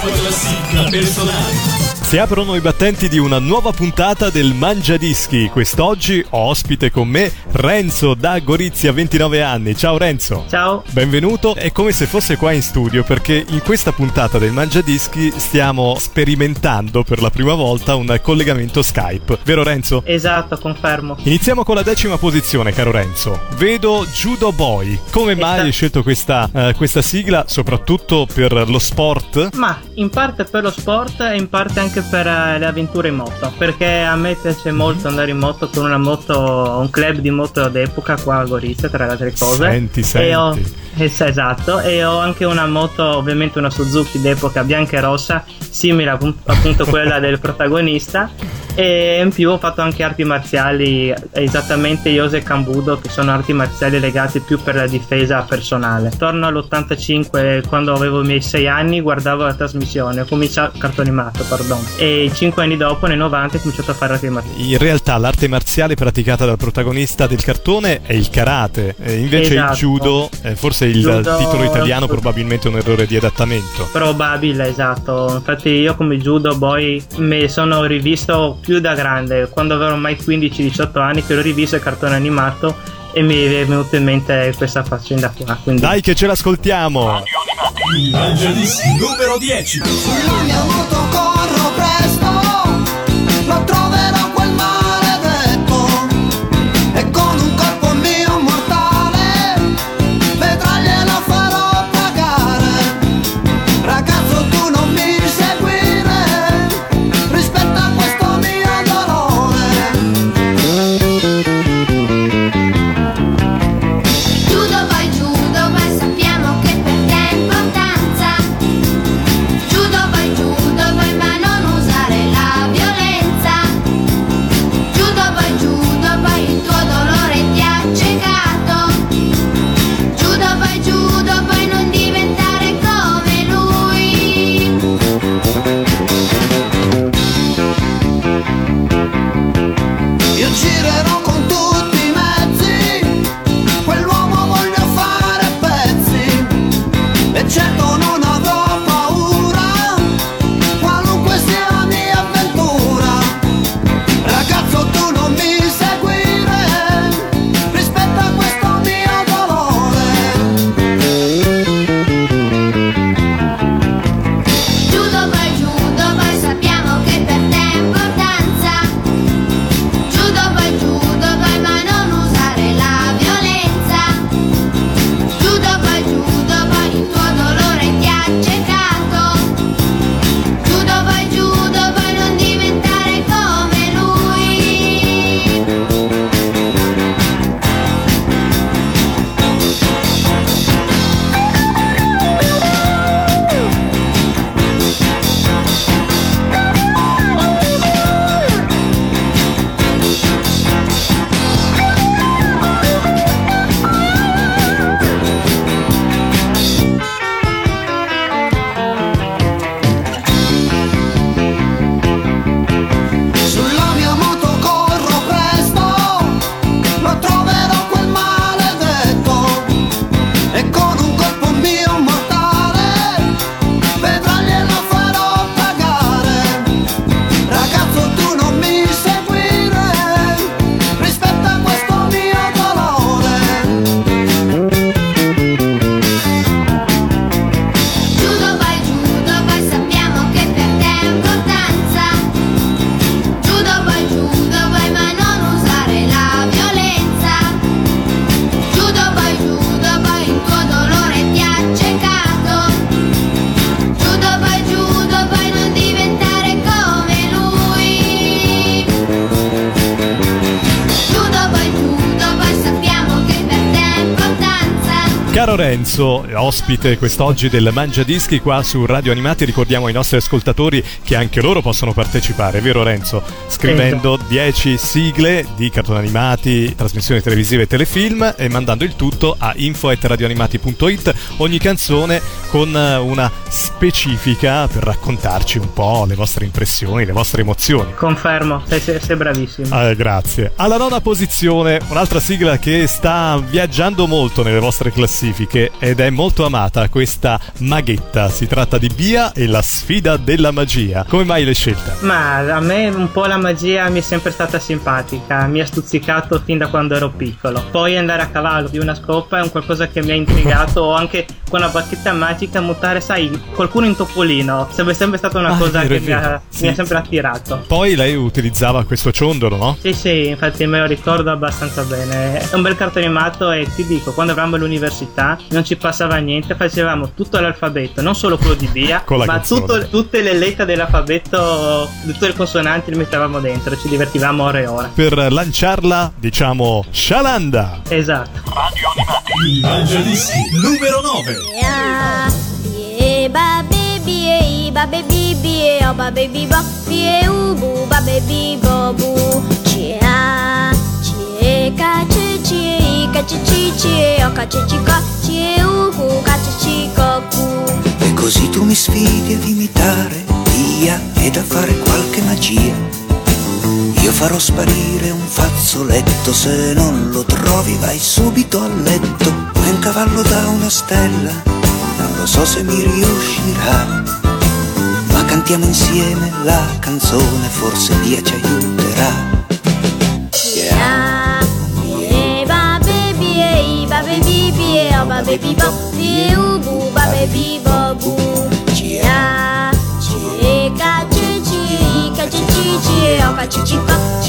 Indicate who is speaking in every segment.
Speaker 1: Tua classifica personale. Si aprono i battenti di una nuova puntata del Mangiadischi. Quest'oggi ho ospite con me Renzo da Gorizia, 29 anni. Ciao Renzo.
Speaker 2: Ciao.
Speaker 1: Benvenuto. È come se fosse qua in studio perché in questa puntata del Mangiadischi stiamo sperimentando per la prima volta un collegamento Skype. Vero Renzo?
Speaker 2: Esatto, confermo.
Speaker 1: Iniziamo con la decima posizione, caro Renzo. Vedo Judo Boy. Come mai
Speaker 2: Esatto.
Speaker 1: hai scelto questa, eh, questa sigla, soprattutto per lo sport?
Speaker 2: Ma in parte per lo sport e in parte anche per eh, le avventure in moto. Perché a me piace molto andare in moto con una moto, un club di moto d'epoca qua a Gorizia, tra le altre cose.
Speaker 1: Senti,
Speaker 2: E ho,
Speaker 1: senti.
Speaker 2: es- esatto, e ho anche una moto, ovviamente una Suzuki d'epoca bianca e rossa, simile appun- appunto a quella del protagonista. E in più ho fatto anche arti marziali, esattamente Yose e Kambudo, che sono arti marziali legate più per la difesa personale. Torno all'85, quando avevo i miei 6 anni, guardavo la trasmissione, ho cominciato cartone animato, pardon. E 5 anni dopo, nel 90, ho cominciato a fare arti marziali.
Speaker 1: In realtà l'arte marziale praticata dal protagonista del cartone è il karate, e invece
Speaker 2: Esatto.
Speaker 1: il judo, eh, forse il
Speaker 2: Judo-
Speaker 1: titolo italiano probabilmente è un errore di adattamento.
Speaker 2: Probabile, esatto. Infatti io come judo boy mi sono rivisto più da grande, quando avevo ormai 15-18 anni che l'ho rivisto il cartone animato e mi è venuto in mente questa faccenda qua. Quindi
Speaker 1: Dai che ce l'ascoltiamo!
Speaker 3: Il Mangiadischi numero 10.
Speaker 4: Sulla mia moto corro
Speaker 1: Renzo, ospite quest'oggi del Mangia Dischi qua su Radio Animati. Ricordiamo ai nostri ascoltatori che anche loro possono partecipare, vero Renzo? Scrivendo 10 sigle di cartoni animati, trasmissioni televisive e telefilm e mandando il tutto a info.radioanimati.it. Ogni canzone con una specifica per raccontarci un po' le vostre impressioni, le vostre emozioni.
Speaker 2: Confermo, sei, sei, sei bravissimo.
Speaker 1: Ah, grazie. Alla nona posizione, un'altra sigla che sta viaggiando molto nelle vostre classifiche ed è molto amata, questa maghetta. Si tratta di Bia e la sfida della magia. Come mai l'hai scelta?
Speaker 2: Ma a me un po' la magia mi è sempre stata simpatica, mi ha stuzzicato fin da quando ero piccolo. Poi andare a cavallo di una scopa è un qualcosa che mi ha intrigato, o anche con la bacchetta magica mutare, sai, qualcuno in topolino. Sarebbe sempre stata una
Speaker 1: Ah,
Speaker 2: cosa che mi ha,
Speaker 1: Sì.
Speaker 2: mi ha sempre attirato.
Speaker 1: Poi lei utilizzava questo ciondolo, no?
Speaker 2: Sì, sì, infatti me lo ricordo abbastanza bene. È un bel cartone animato e ti dico, quando eravamo all'università non ci passava niente, facevamo tutto l'alfabeto, non solo quello di Bia,
Speaker 1: la
Speaker 2: ma tutto- tutte le lettere dell'alfabeto, tutte le consonanti le mettevamo dentro, ci divertivamo ore e ore.
Speaker 1: Per lanciarla, diciamo, Shalanda.
Speaker 2: Esatto.
Speaker 3: Il Mangiadischi numero 9.
Speaker 5: Bie ba baby e ba baby bie o ba baby bo bie u bu ba baby bo bu Cia cie ca ce cie i ca ce ci cie o ca ce ci co cie u cu ca ce ci cu
Speaker 6: E così tu mi sfidi ad imitare via ed a fare qualche magia. Io farò sparire un fazzoletto, se non lo trovi vai subito a letto. Poi un cavallo da una stella, non lo so se mi riuscirà. Ma cantiamo insieme la canzone, forse Dio ci aiuterà.
Speaker 5: Cia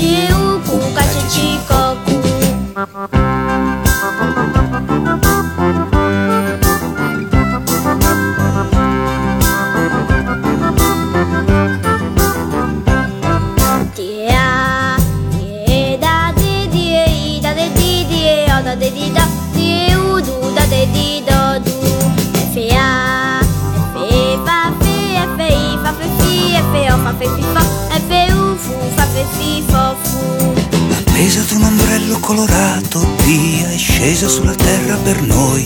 Speaker 5: bie
Speaker 6: Appesa ad un ombrello colorato, via è scesa sulla terra per noi.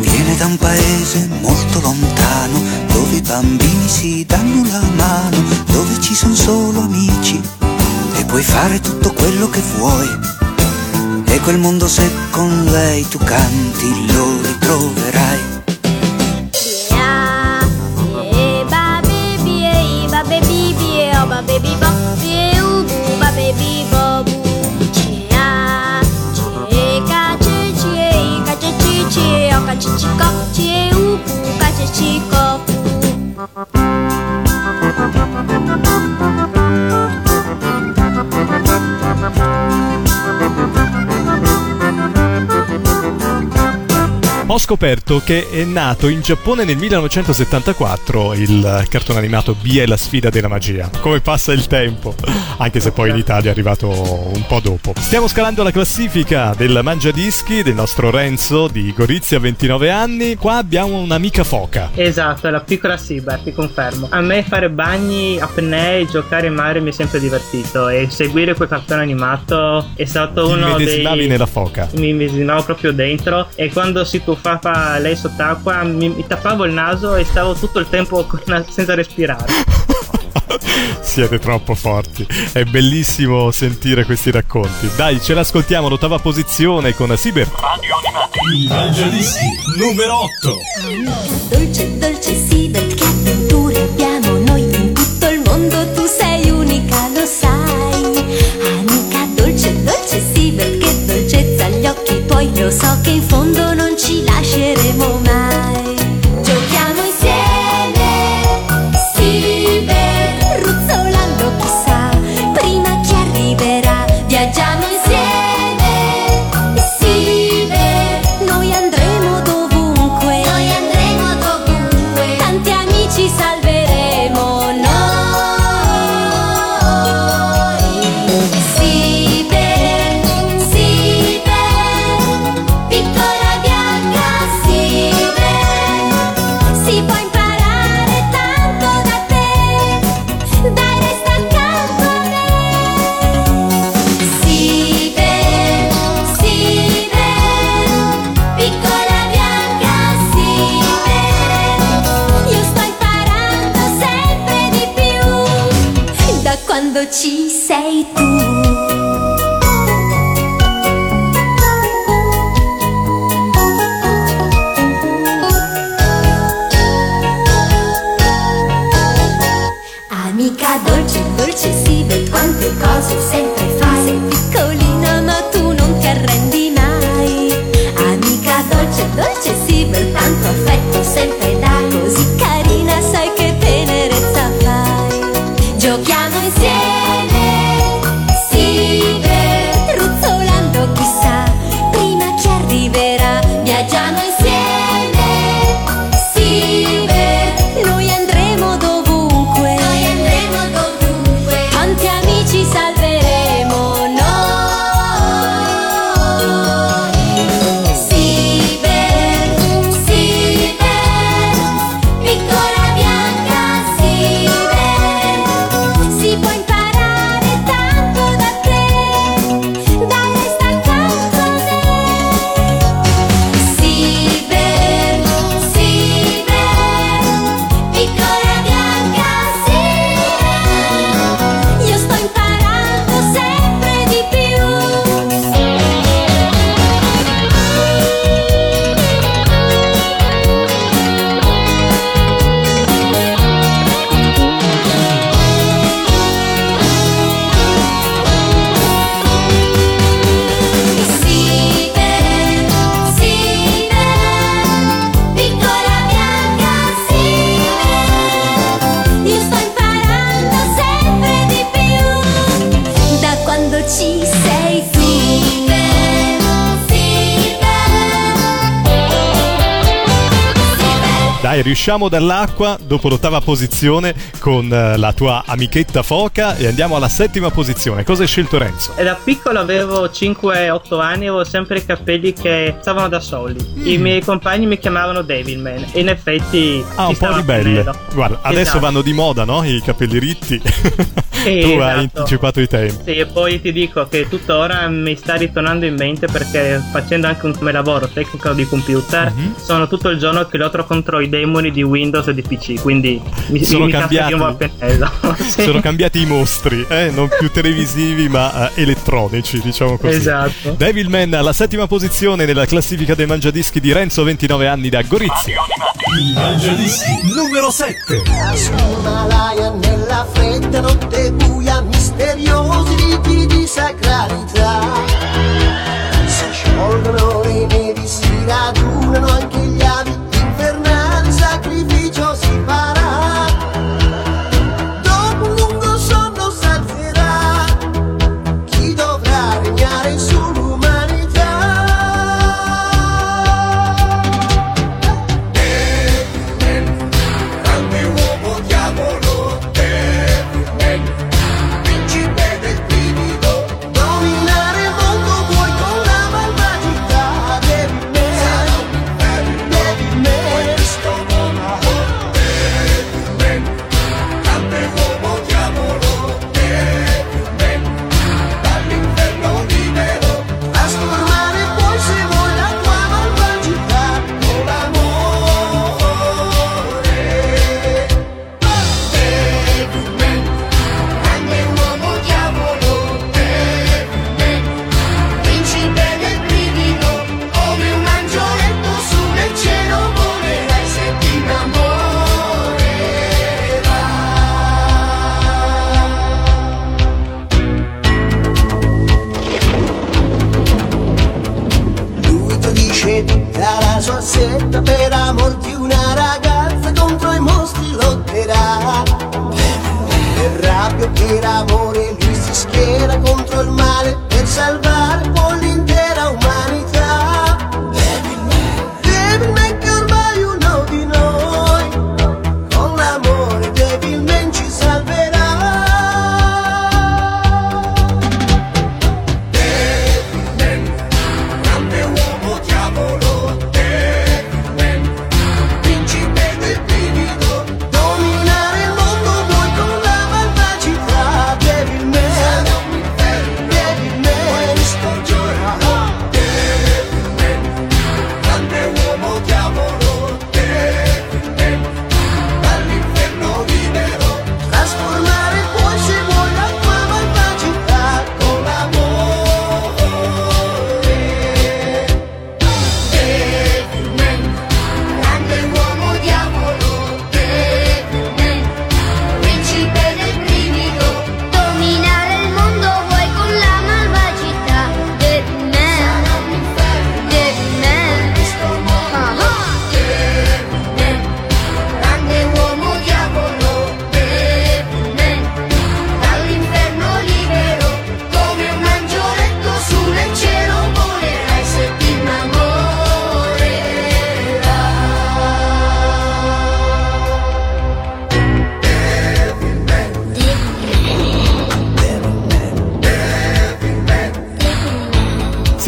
Speaker 6: Viene da un paese molto lontano, dove i bambini si danno la mano, dove ci sono solo amici e puoi fare tutto quello che vuoi. E quel mondo se con lei tu canti lo ritroverai.
Speaker 1: Ho scoperto che è nato in Giappone nel 1974 il cartone animato Bia e la sfida della magia. Come passa il tempo, anche se poi in Italia è arrivato un po' dopo. Stiamo scalando la classifica del Mangiadischi del nostro Renzo di Gorizia, 29 anni. Qua abbiamo un'amica foca.
Speaker 2: Esatto, è la piccola Siber, ti confermo. A me fare bagni, apnee, giocare in mare mi è sempre divertito e seguire quel cartone animato è stato
Speaker 1: Ti
Speaker 2: uno dei...
Speaker 1: nella foca.
Speaker 2: mi medesimavo proprio dentro e quando si tuffava lei sott'acqua mi, mi tappavo il naso e stavo tutto il tempo con- senza respirare.
Speaker 1: Siete troppo forti. È bellissimo sentire questi racconti. Dai, ce l'ascoltiamo all'ottava posizione con Siber.
Speaker 3: Il Mangiadischi numero 8.
Speaker 7: Dolce, dolce Siber, che avventure abbiamo noi in tutto il mondo, tu sei unica, lo sai. Amica dolce, dolce Siber, che dolcezza agli occhi tuoi, lo so che in fondo Giochiamo insieme,
Speaker 5: Dai,
Speaker 1: riusciamo dall'acqua dopo l'ottava posizione con eh, la tua amichetta foca e andiamo alla settima posizione. Cosa hai scelto Renzo?
Speaker 2: Da piccolo avevo 5-8 anni e avevo sempre i capelli che stavano da soli. I miei compagni mi chiamavano Devilman e in effetti
Speaker 1: Ah, un po' ribelle. Guarda, adesso
Speaker 2: Esatto.
Speaker 1: vanno di moda, no? I capelli ritti.
Speaker 2: Sì,
Speaker 1: tu hai
Speaker 2: esatto.
Speaker 1: anticipato i tempi.
Speaker 2: Sì, e poi ti dico che tuttora mi sta ritornando in mente perché facendo anche un come lavoro tecnico di computer
Speaker 1: Mhm.
Speaker 2: sono tutto il giorno che lottro contro i demoni di Windows e di PC, quindi mi,
Speaker 1: Sono
Speaker 2: mi
Speaker 1: cambiati.
Speaker 2: pennello. Sì.
Speaker 1: Sono cambiati i mostri, eh? non più televisivi ma eh, elettronici, diciamo così.
Speaker 2: Esatto.
Speaker 1: Devilman alla settima posizione nella classifica dei mangiadischi di Renzo, 29 anni da Gorizia.
Speaker 3: Il Mangiadischi numero 7.
Speaker 4: L'Himalaya nella fredda notte buia, misteriosi riti di sacralità. Si sciolgono le nevi, si radunano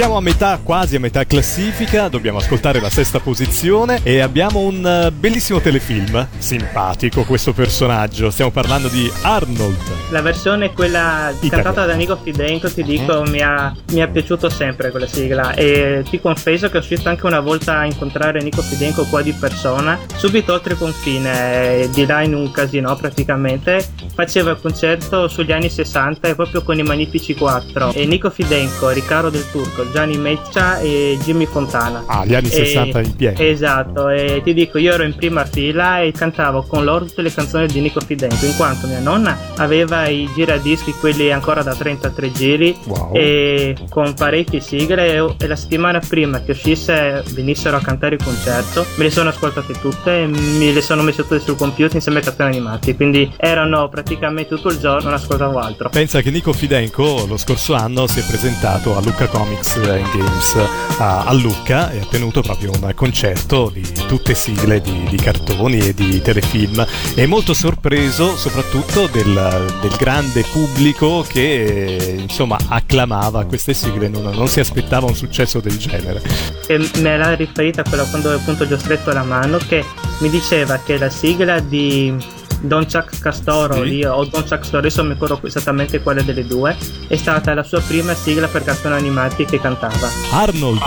Speaker 1: Siamo a metà, quasi a metà classifica, dobbiamo ascoltare la sesta posizione e abbiamo un eh, bellissimo telefilm, simpatico questo personaggio, stiamo parlando di Arnold.
Speaker 2: La versione quella
Speaker 1: Italiana.
Speaker 2: cantata da Nico Fidenco, ti dico, mi, ha, mi è piaciuto sempre quella sigla. E ti confesso che ho uscito anche una volta a incontrare Nico Fidenco qua di persona, subito oltre confine, eh, di là in un casino praticamente, faceva il concerto sugli anni 60 e proprio con i Magnifici 4 e Nico Fidenco, Riccardo del Turco, Gianni Meccia e Jimmy Fontana.
Speaker 1: Ah, gli anni
Speaker 2: E-
Speaker 1: 60 in pieno.
Speaker 2: Esatto, e ti dico, io ero in prima fila e cantavo con loro tutte le canzoni di Nico Fidenco, in quanto mia nonna aveva i giradischi, quelli ancora da 33 giri,
Speaker 1: Wow.
Speaker 2: e con parecchie sigle, e, e la settimana prima che uscisse venissero a cantare il concerto, me le sono ascoltate tutte, e me le sono messe tutte sul computer insieme ai cartoni animati, quindi erano praticamente tutto il giorno, non ascoltavo altro.
Speaker 1: Pensa che Nico Fidenco lo scorso anno si è presentato a Lucca Comics and Games a, a Lucca e ha tenuto proprio un concerto di tutte sigle di, di cartoni e di telefilm. È molto sorpreso soprattutto del, del grande pubblico che insomma acclamava queste sigle, non, non si aspettava un successo del genere.
Speaker 2: e me l'ha riferita quella quando appunto gli ho stretto la mano che mi diceva che la sigla di Don Chuck Castoro
Speaker 1: Sì.
Speaker 2: lì, o Don Chuck Castoro adesso non mi ricordo esattamente quale delle due è stata la sua prima sigla per cartoni animati che cantava
Speaker 1: Arnold,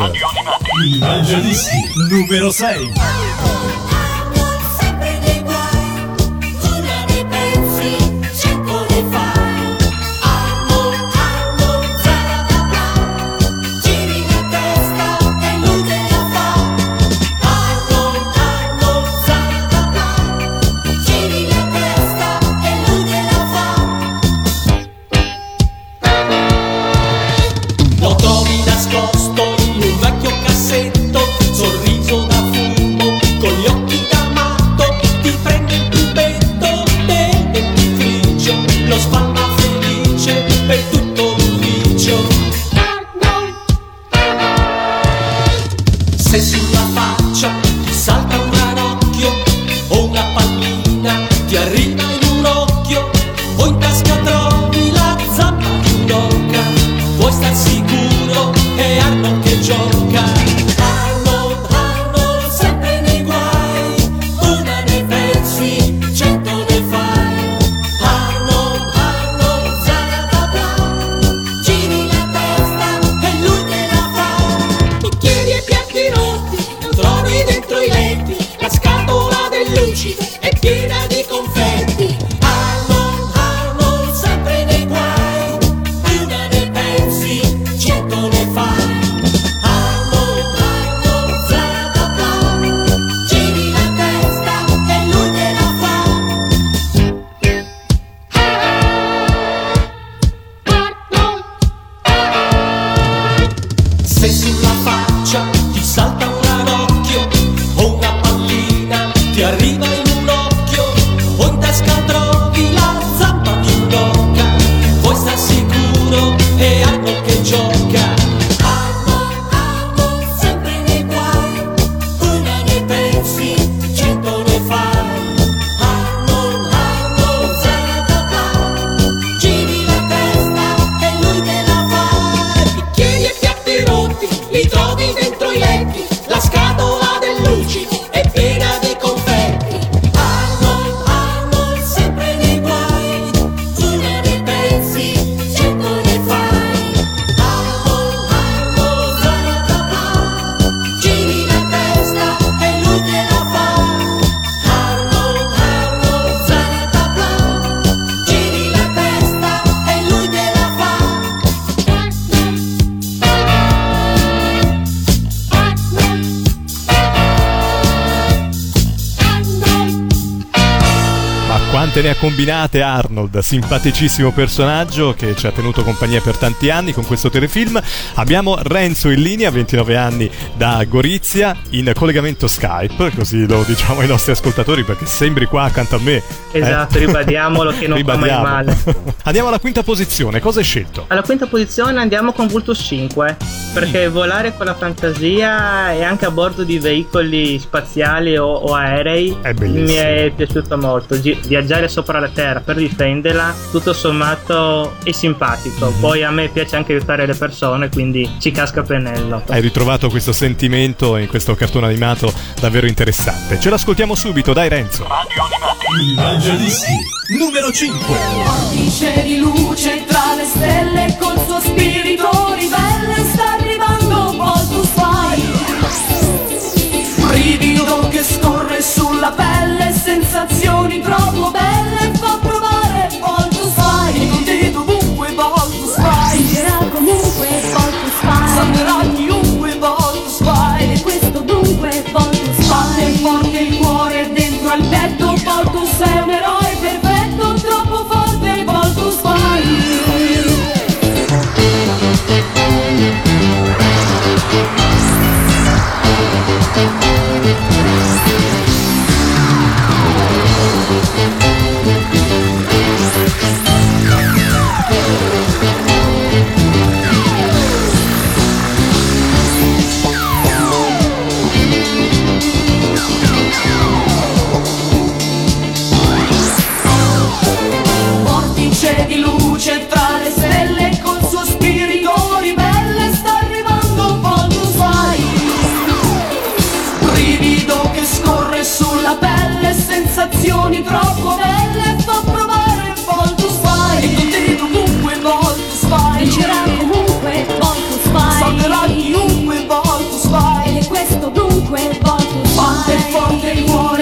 Speaker 3: Il Mangiadischi numero 6.
Speaker 1: Quante ne ha combinate Arnold, simpaticissimo personaggio che ci ha tenuto compagnia per tanti anni con questo telefilm. Abbiamo Renzo in linea, 29 anni da Gorizia, in collegamento Skype, così lo diciamo ai nostri ascoltatori perché sembri qua accanto a me. eh?
Speaker 2: Esatto, ribadiamolo che non fa mai
Speaker 1: Ribadiamo.
Speaker 2: male.
Speaker 1: Andiamo alla quinta posizione, cosa hai scelto?
Speaker 2: Alla quinta posizione andiamo con Vultus 5 perché volare con la fantasia e anche a bordo di veicoli spaziali o, o aerei mi è piaciuto molto. Gi- viaggiare stare sopra la terra per difenderla, tutto sommato è simpatico.
Speaker 1: Mhm.
Speaker 2: Poi a me piace anche aiutare le persone, quindi ci casca pennello.
Speaker 1: Hai ritrovato questo sentimento in questo cartone animato davvero interessante. Ce l'ascoltiamo subito, dai Renzo.
Speaker 3: Il Mangiadischi numero 5.
Speaker 8: Dice di luce tra le stelle col suo spirito ribelle from day
Speaker 1: one.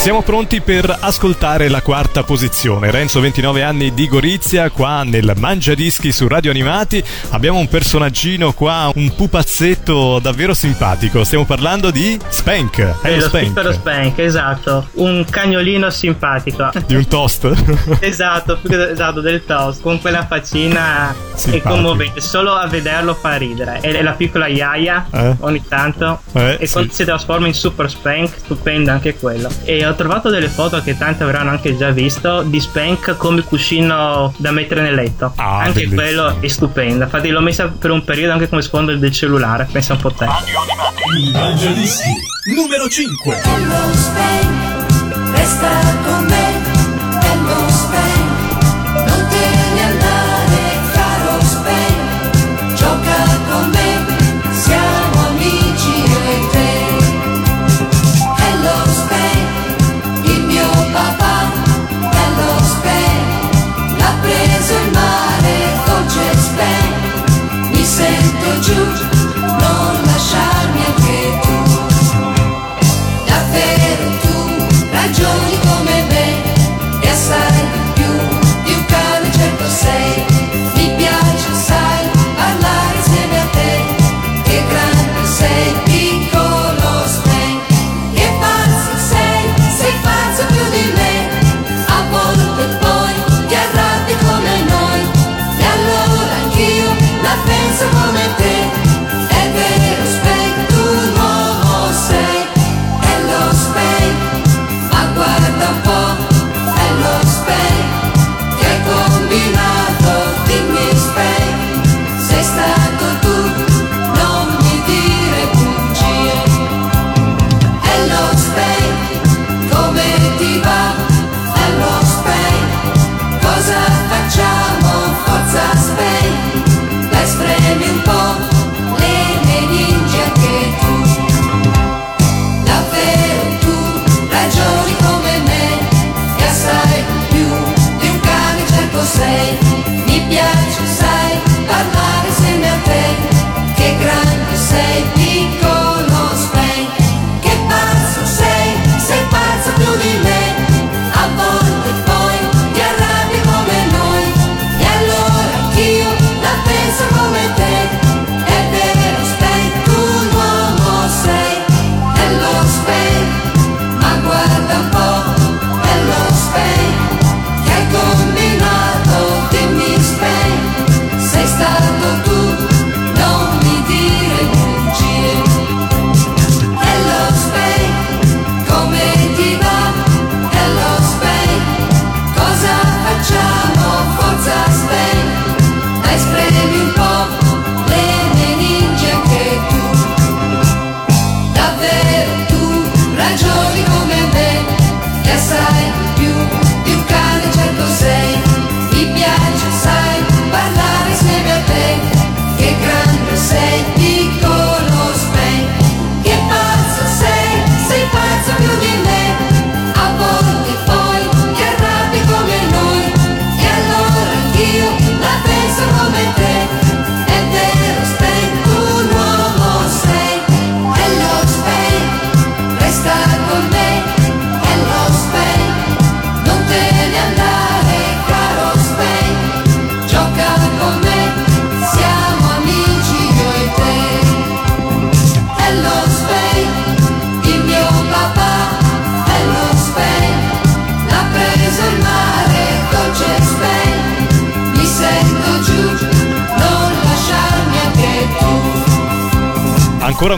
Speaker 1: Siamo pronti per ascoltare la quarta posizione. Renzo, 29 anni di Gorizia, qua nel Mangiadischi su Radio Animati. Abbiamo un personaggino qua, un pupazzetto davvero simpatico. Stiamo parlando di Spank. È
Speaker 2: È
Speaker 1: lo
Speaker 2: lo
Speaker 1: Spank.
Speaker 2: piccolo Spank, esatto. Un cagnolino simpatico.
Speaker 1: Di un toast.
Speaker 2: esatto, esatto, del toast, con quella faccina è
Speaker 1: Simpatico.
Speaker 2: commovente, solo a vederlo fa ridere. E la piccola Yaya
Speaker 1: Eh?
Speaker 2: ogni tanto.
Speaker 1: Eh,
Speaker 2: e
Speaker 1: sì.
Speaker 2: quando si trasforma in Super Spank, stupendo anche quello. E ho trovato delle foto che tanti avranno anche già visto di Spank come cuscino da mettere nel letto.
Speaker 1: Ah,
Speaker 2: anche
Speaker 1: bellissimo.
Speaker 2: quello è stupendo. Infatti l'ho messa per un periodo anche come sfondo del cellulare, pensa un po' te.
Speaker 3: Il Mangiadischi numero 5.
Speaker 8: Hello Spank, resta con me.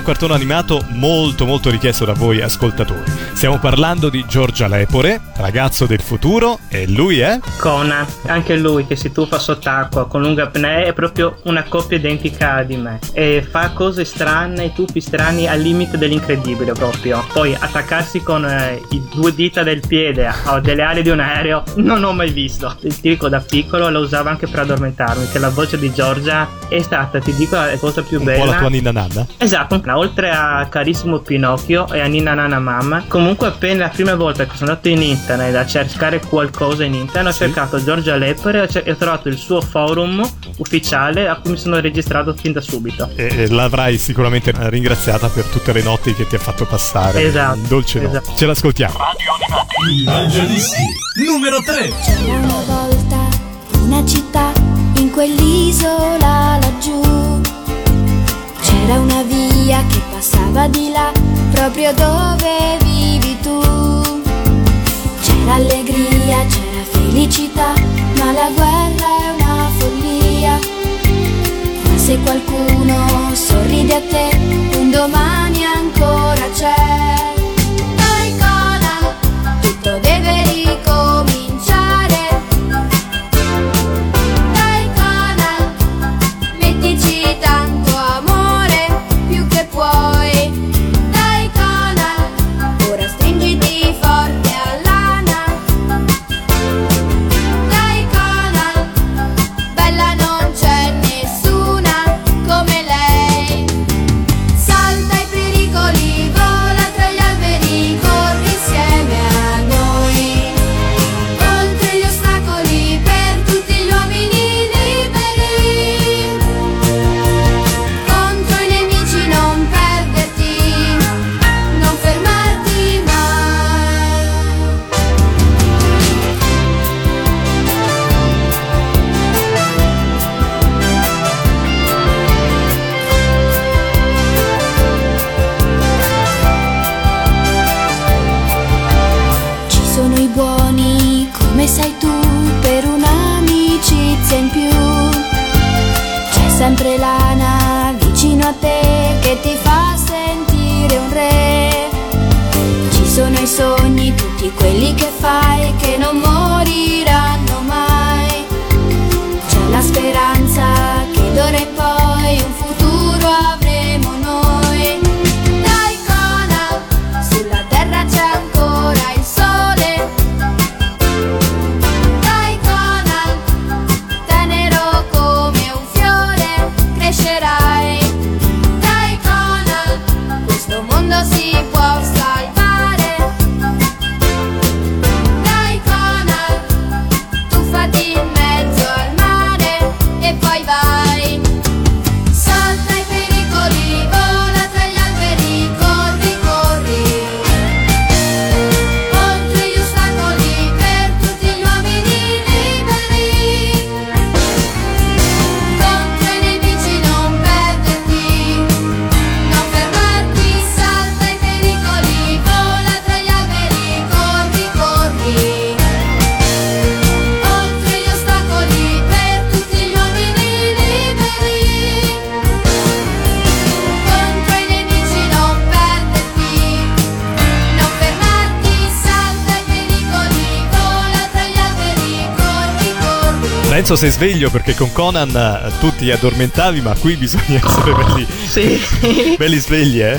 Speaker 1: Un cartone animato molto molto richiesto da voi ascoltatori. Stiamo parlando di Giorgia Lepore, ragazzo del futuro, e lui è...
Speaker 2: Conan, anche lui che si tuffa sott'acqua con lunga apnea è proprio una coppia identica di me e fa cose strane, tuffi strani al limite dell'incredibile proprio. Poi attaccarsi con eh, i due dita del piede o delle ali di un aereo non ho mai visto. Ti dico da piccolo lo usavo anche per addormentarmi, che la voce di Giorgia è stata, ti dico, la cosa più
Speaker 1: Un
Speaker 2: bella.
Speaker 1: po' la tua ninna nanna?
Speaker 2: Esatto, oltre a carissimo Pinocchio e a Nina Nana Mamma, comunque appena la prima volta che sono andato in internet a cercare qualcosa in internet ho cercato Giorgia Lepore e ho trovato il suo forum ufficiale a cui mi sono registrato fin da subito.
Speaker 1: E e l'avrai sicuramente ringraziata per tutte le notti che ti ha fatto passare.
Speaker 2: Esatto,
Speaker 1: Dolce notte.
Speaker 2: esatto.
Speaker 1: Ce l'ascoltiamo.
Speaker 3: Il Mangiadischi numero 3.
Speaker 5: C'era una volta una città in quell'isola laggiù. C'era una via che passava di là, proprio dove vivi. C'era allegria, c'era felicità, ma la guerra è una follia. Se qualcuno sorride a te, un domani
Speaker 1: Renzo sei sveglio perché con Conan eh, tu ti addormentavi, ma qui bisogna essere belli,
Speaker 2: Sì.
Speaker 1: belli svegli, eh?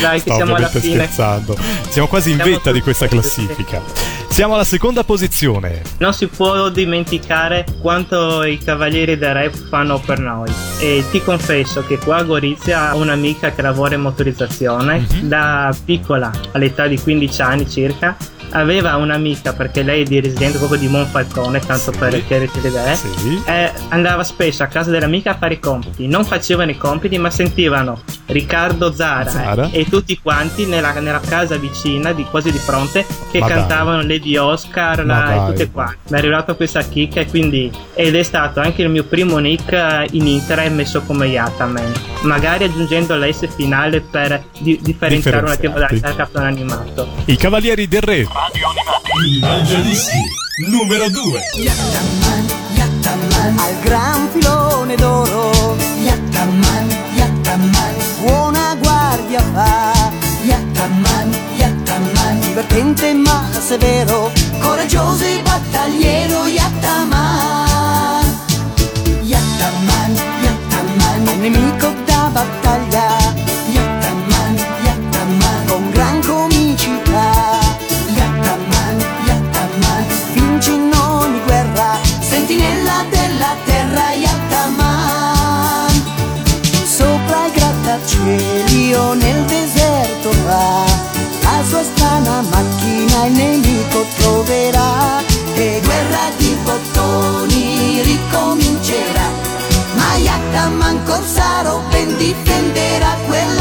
Speaker 2: Dai, che siamo alla fine.
Speaker 1: scherzando. Siamo quasi in
Speaker 2: Siamo
Speaker 1: vetta di questa classifica. Siamo alla seconda posizione.
Speaker 2: Non si può dimenticare quanto i Cavalieri del Rap fanno per noi. E ti confesso che qua a Gorizia ho un'amica che lavora in motorizzazione. Da piccola, all'età di 15 anni circa, aveva un'amica perché lei è di residente proprio di Monfalcone, tanto
Speaker 1: Sì.
Speaker 2: per chiarire le idee.
Speaker 1: Sì.
Speaker 2: Eh, andava spesso a casa dell'amica a fare i compiti. Non facevano i compiti, ma sentivano Riccardo Zara,
Speaker 1: Zara.
Speaker 2: e tutti quanti nella, nella casa vicina, di, quasi di fronte, che
Speaker 1: Ma dai.
Speaker 2: cantavano Lady Oscar la- e
Speaker 1: dai.
Speaker 2: tutte quante. Mi è arrivata questa chicca e quindi ed è stato anche il mio primo nick eh, in internet messo come Yataman magari aggiungendo la S finale per di- differenziare un attimo dal, cartone animato.
Speaker 1: I Cavalieri del Re. Radio animati.
Speaker 3: Il Evangelisti. Numero 2.
Speaker 4: Yattaman, Yattaman. Al gran filone d'oro. Yattaman, Yattaman. Buona guardia fa. Yattaman, Yattaman. Divertente ma severo. Coraggioso e battagliero. Yattaman. Yattaman, Yattaman. Nemico ricomincerà. Ma Yattaman Corsaro ben difenderà quell'oro.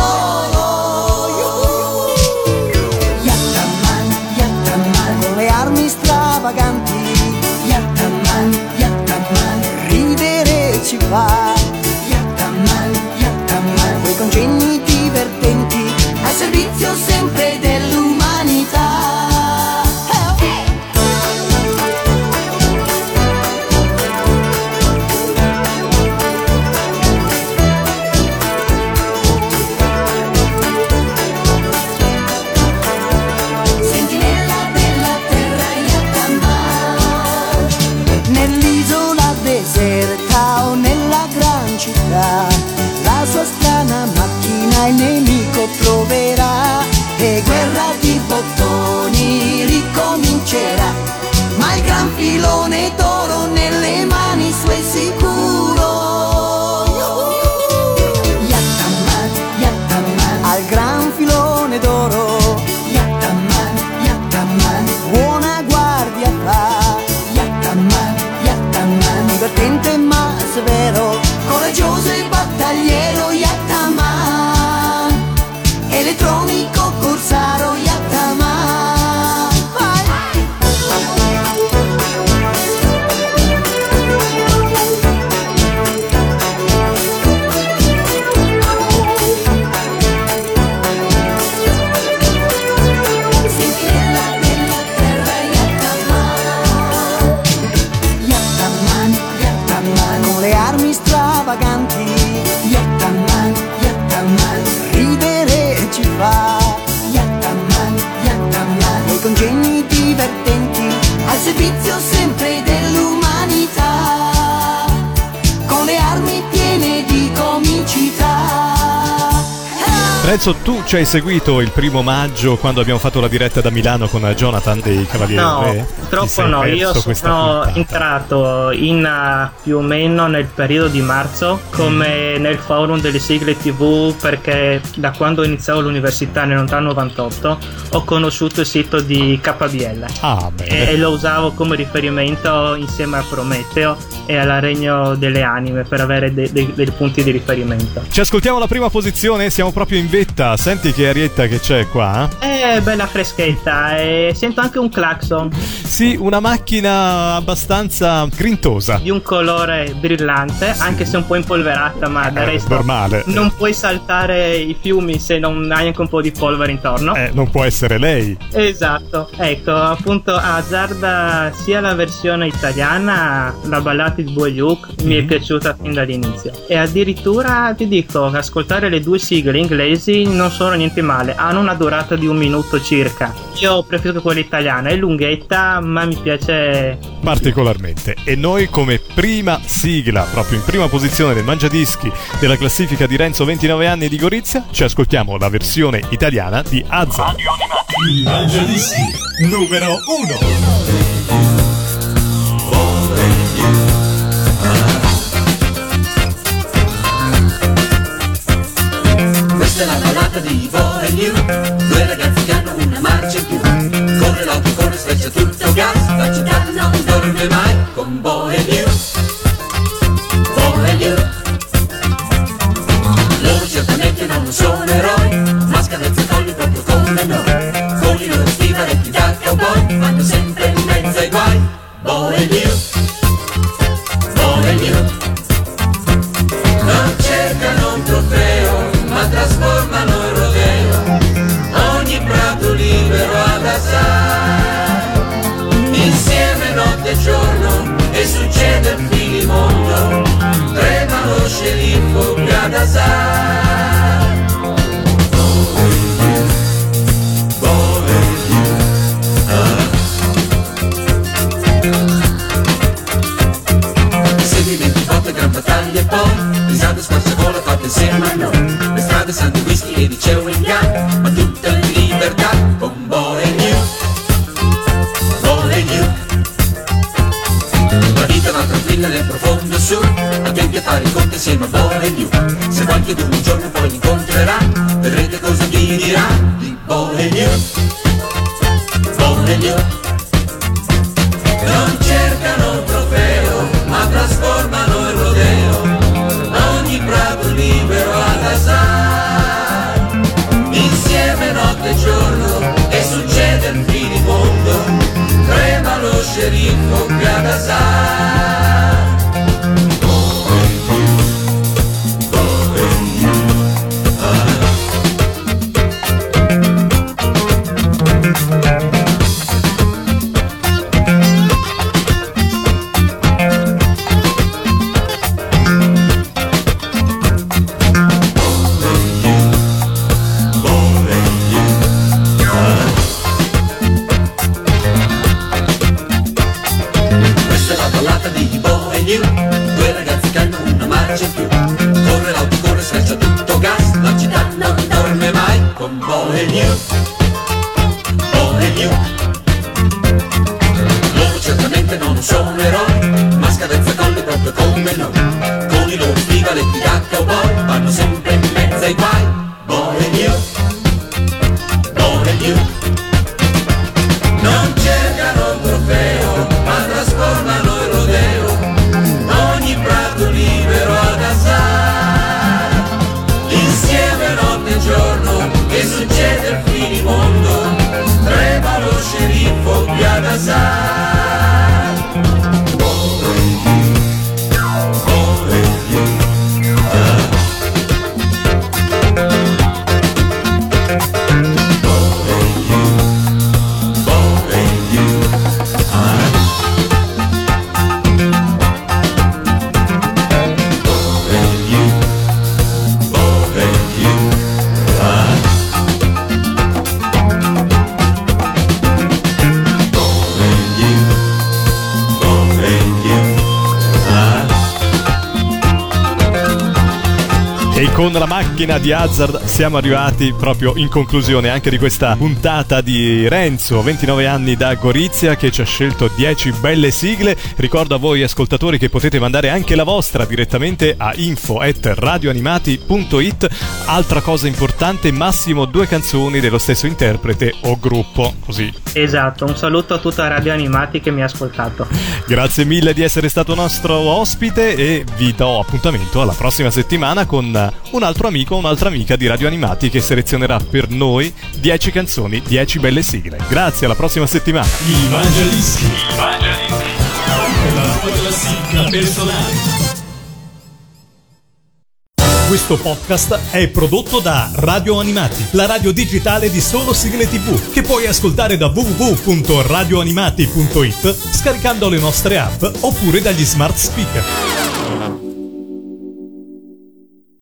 Speaker 1: Renzo, tu ci hai seguito il primo maggio quando abbiamo fatto la diretta da Milano con Jonathan dei Cavalieri
Speaker 2: No,
Speaker 1: Re? Ti
Speaker 2: purtroppo no, io sono
Speaker 1: puntata.
Speaker 2: entrato in uh, più o meno nel periodo di marzo come
Speaker 1: Mm.
Speaker 2: nel forum delle sigle tv perché da quando iniziavo l'università nel lontano 98 ho conosciuto il sito di KBL
Speaker 1: Ah,
Speaker 2: e, e lo usavo come riferimento insieme a Prometeo e alla Regno delle Anime per avere de- de- dei punti di riferimento.
Speaker 1: Ci ascoltiamo la prima posizione, siamo proprio in vetta. Senti che arietta che c'è qua? eh?
Speaker 2: È bella freschetta e sento anche un clacson
Speaker 1: Sì, una macchina abbastanza grintosa.
Speaker 2: di un colore brillante, anche se un po' impolverata, ma del
Speaker 1: Eh,
Speaker 2: resto
Speaker 1: normale.
Speaker 2: non puoi saltare i fiumi se non hai anche un po' di polvere intorno.
Speaker 1: Eh, non può essere lei.
Speaker 2: Esatto, ecco, appunto azzarda sia la versione italiana, la ballata di Boy Luke, mi
Speaker 1: Mhm.
Speaker 2: è piaciuta fin dall'inizio. E addirittura ti dico, ascoltare le due sigle inglesi non sono niente male, hanno una durata di un minuto circa. Io preferisco quella italiana, è lunghetta, ma mi piace
Speaker 1: Particolarmente. E noi come prima sigla, proprio in prima posizione del Mangiadischi della classifica di Renzo 29 anni di Gorizia, ci ascoltiamo la versione italiana di Azza.
Speaker 3: Il Mangiadischi numero 1.
Speaker 9: Questa è la di Vo e New. Due ragazzi che hanno una marcia in più. Corre l'auto, corre, streccia tutto gas. La città non dorme mai. Con con la
Speaker 1: macchina di Hazard siamo arrivati proprio in conclusione anche di questa puntata di Renzo, 29 anni da Gorizia, che ci ha scelto 10 belle sigle. Ricordo a voi ascoltatori che potete mandare anche la vostra direttamente a info@radioanimati.it. Altra cosa importante, massimo due canzoni dello stesso interprete o gruppo, così.
Speaker 2: Esatto, un saluto a tutta Radio Animati che mi ha ascoltato.
Speaker 1: Grazie mille di essere stato nostro ospite e vi do appuntamento alla prossima settimana con un altro amico o un'altra amica di Radio Animati che selezionerà per noi 10 canzoni, 10 belle sigle. Grazie, alla prossima settimana.
Speaker 3: Il Mangiadischi. La tua classifica personale.
Speaker 1: Questo podcast è prodotto da Radio Animati, la radio digitale di solo sigle tv, che puoi ascoltare da www.radioanimati.it scaricando le nostre app oppure dagli smart speaker.